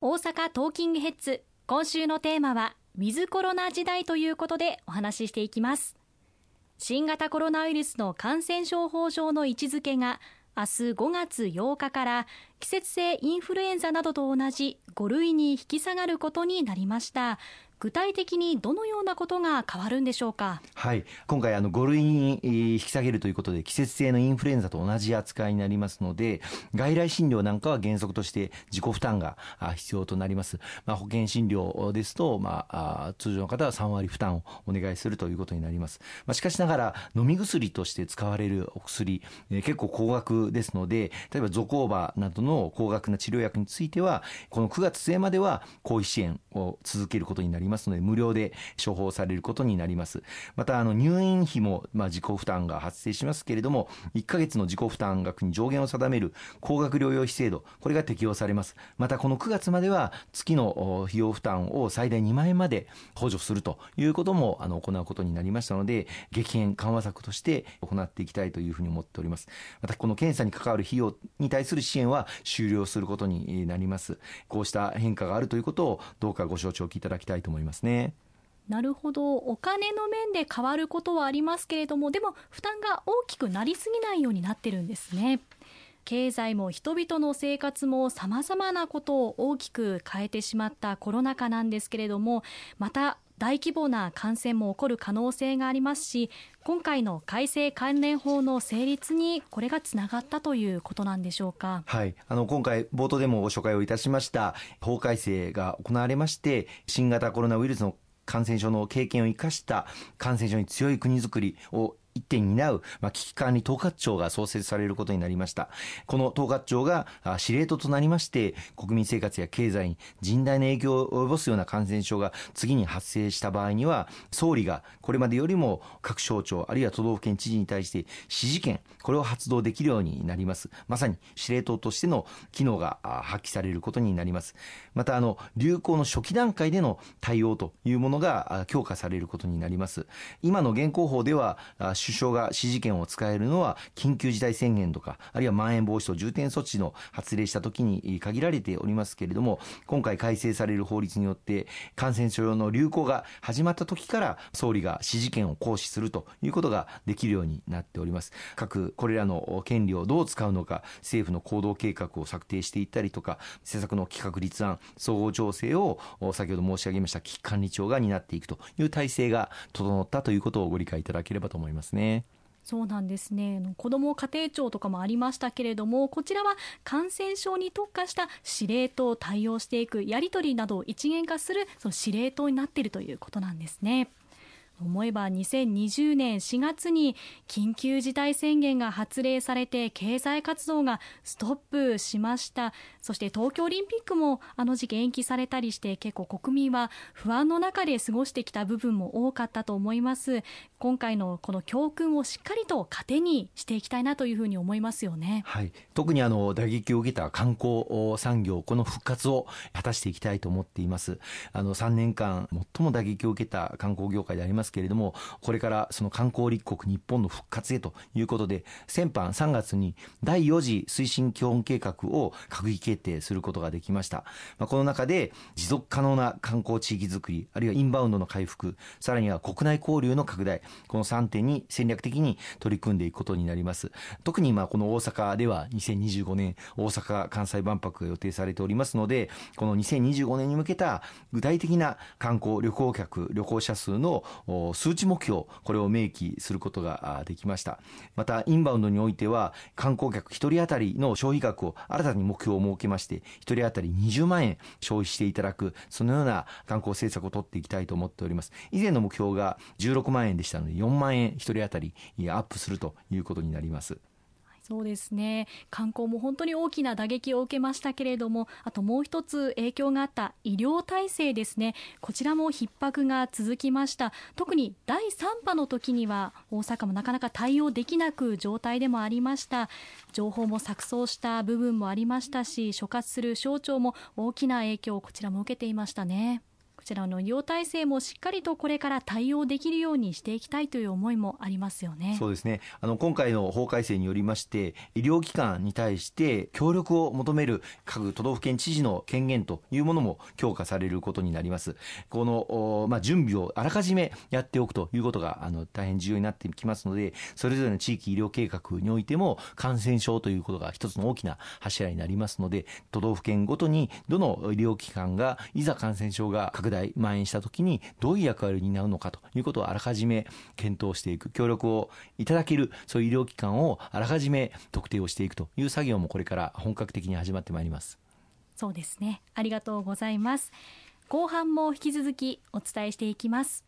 大阪トーキングヘッズ。今週のテーマはウィズコロナ時代ということでお話ししていきます。新型コロナウイルスの感染症法上の位置づけが明日5月8日から季節性インフルエンザなどと同じ5類に引き下がることになりました。具体的にどのようなことが変わるんでしょうか？はい、今回あの5類に引き下げるということで季節性のインフルエンザと同じ扱いになりますので、外来診療なんかは原則として自己負担が必要となります。まあ、保険診療ですと、まあ、通常の方は3割負担をお願いするということになります。まあ、しかしながら飲み薬として使われるお薬、え、結構高額ですので、例えばゾコーバなどの高額な治療薬については、この9月末までは公費支援を続けることになります。りますので、無料で処方されることになります。また、あの、入院費も、まあ、自己負担が発生しますけれども、1ヶ月の自己負担額に上限を定める高額療養費制度、これが適用されます。また、この9月までは、月の費用負担を最大2万円まで補助するということも、あの、行うことになりましたので、激変緩和策として行っていきたいというふうに思っております。また、この検査に関わる費用に対する支援は終了することになります。こうした変化があるということを、どうかご承知おきいただきたいと思います。思いますね。なるほどお金の面で変わることはありますけれどもでも負担が大きくなりすぎないようになってるんですね経済も人々の生活も様々なことを大きく変えてしまったコロナ禍なんですけれどもまた大規模な感染も起こる可能性がありますし今回の改正関連法の成立にこれがつながったということなんでしょうか？はい、あの今回冒頭でもご紹介をいたしました法改正が行われまして新型コロナウイルスの感染症の経験を生かした感染症に強い国づくりを一点担う、まあ、危機管理統括庁が創設されることになりました。この統括庁が司令塔となりまして、国民生活や経済に甚大な影響を及ぼすような感染症が次に発生した場合には、総理がこれまでよりも各省庁、あるいは都道府県知事に対して指示権、これを発動できるようになります。まさに司令塔としての機能が発揮されることになります。また、あの、流行の初期段階での対応というものが強化されることになります。今の現行法では、首相が指示権を使えるのは緊急事態宣言とか、あるいはまん延防止等重点措置の発令した時に限られておりますけれども、今回改正される法律によって感染症用の流行が始まった時から総理が指示権を行使するということができるようになっております。各これらの権利をどう使うのか、政府の行動計画を策定していったりとか、政策の企画立案、総合調整を先ほど申し上げました危機管理庁が担っていくという体制が整ったということをご理解いただければと思いますね。ね。そうなんですね子ども家庭庁とかもありましたけれどもこちらは感染症に特化した司令塔を対応していくやり取りなどを一元化するその司令塔になっているということなんですね。思えば2020年4月に緊急事態宣言が発令されて経済活動がストップしました。そして東京オリンピックもあの時期延期されたりして結構国民は不安の中で過ごしてきた部分も多かったと思います。今回のこの教訓をしっかりと糧にしていきたいなというふうに思いますよね、はい、特にあの打撃を受けた観光産業この復活を果たしていきたいと思っています。あの3年間最も打撃を受けた観光業界でありますますけれども、これからその観光立国日本の復活へということで、先般3月に第4次推進基本計画を閣議決定することができました。まあ、この中で持続可能な観光地域づくり、あるいはインバウンドの回復、さらには国内交流の拡大、この3点に戦略的に取り組んでいくことになります。特にまあこの大阪では2025年大阪・関西万博が予定されておりますので、この2025年に向けた具体的な観光旅行客、旅行者数の数値目標、これを明記することができました。また、インバウンドにおいては、観光客1人当たりの消費額を新たに目標を設けまして、1人当たり20万円消費していただく、そのような観光政策を取っていきたいと思っております。以前の目標が16万円でしたので、4万円1人当たりアップするということになります。そうですね。観光も本当に大きな打撃を受けましたけれどもあともう一つ影響があった医療体制ですね。こちらも逼迫が続きました。特に第3波の時には大阪もなかなか対応できなく状態でもありました。情報も錯綜した部分もありましたし所轄する省庁も大きな影響をこちらも受けていましたね。ちらの医療体制もしっかりとこれから対応できるようにしていきたいという思いもありますよね。そうですね。あの、今回の法改正によりまして、医療機関に対して協力を求める各都道府県知事の権限というものも強化されることになります。この、まあ、準備をあらかじめやっておくということが、あの、大変重要になってきますので、それぞれの地域医療計画においても感染症ということが一つの大きな柱になりますので、都道府県ごとにどの医療機関がいざ感染症が拡大、蔓延した時にどういう役割になるのかということをあらかじめ検討していく、協力をいただける、そういう医療機関をあらかじめ特定をしていくという作業もこれから本格的に始まってまいります。そうですね。ありがとうございます。後半も引き続きお伝えしていきます。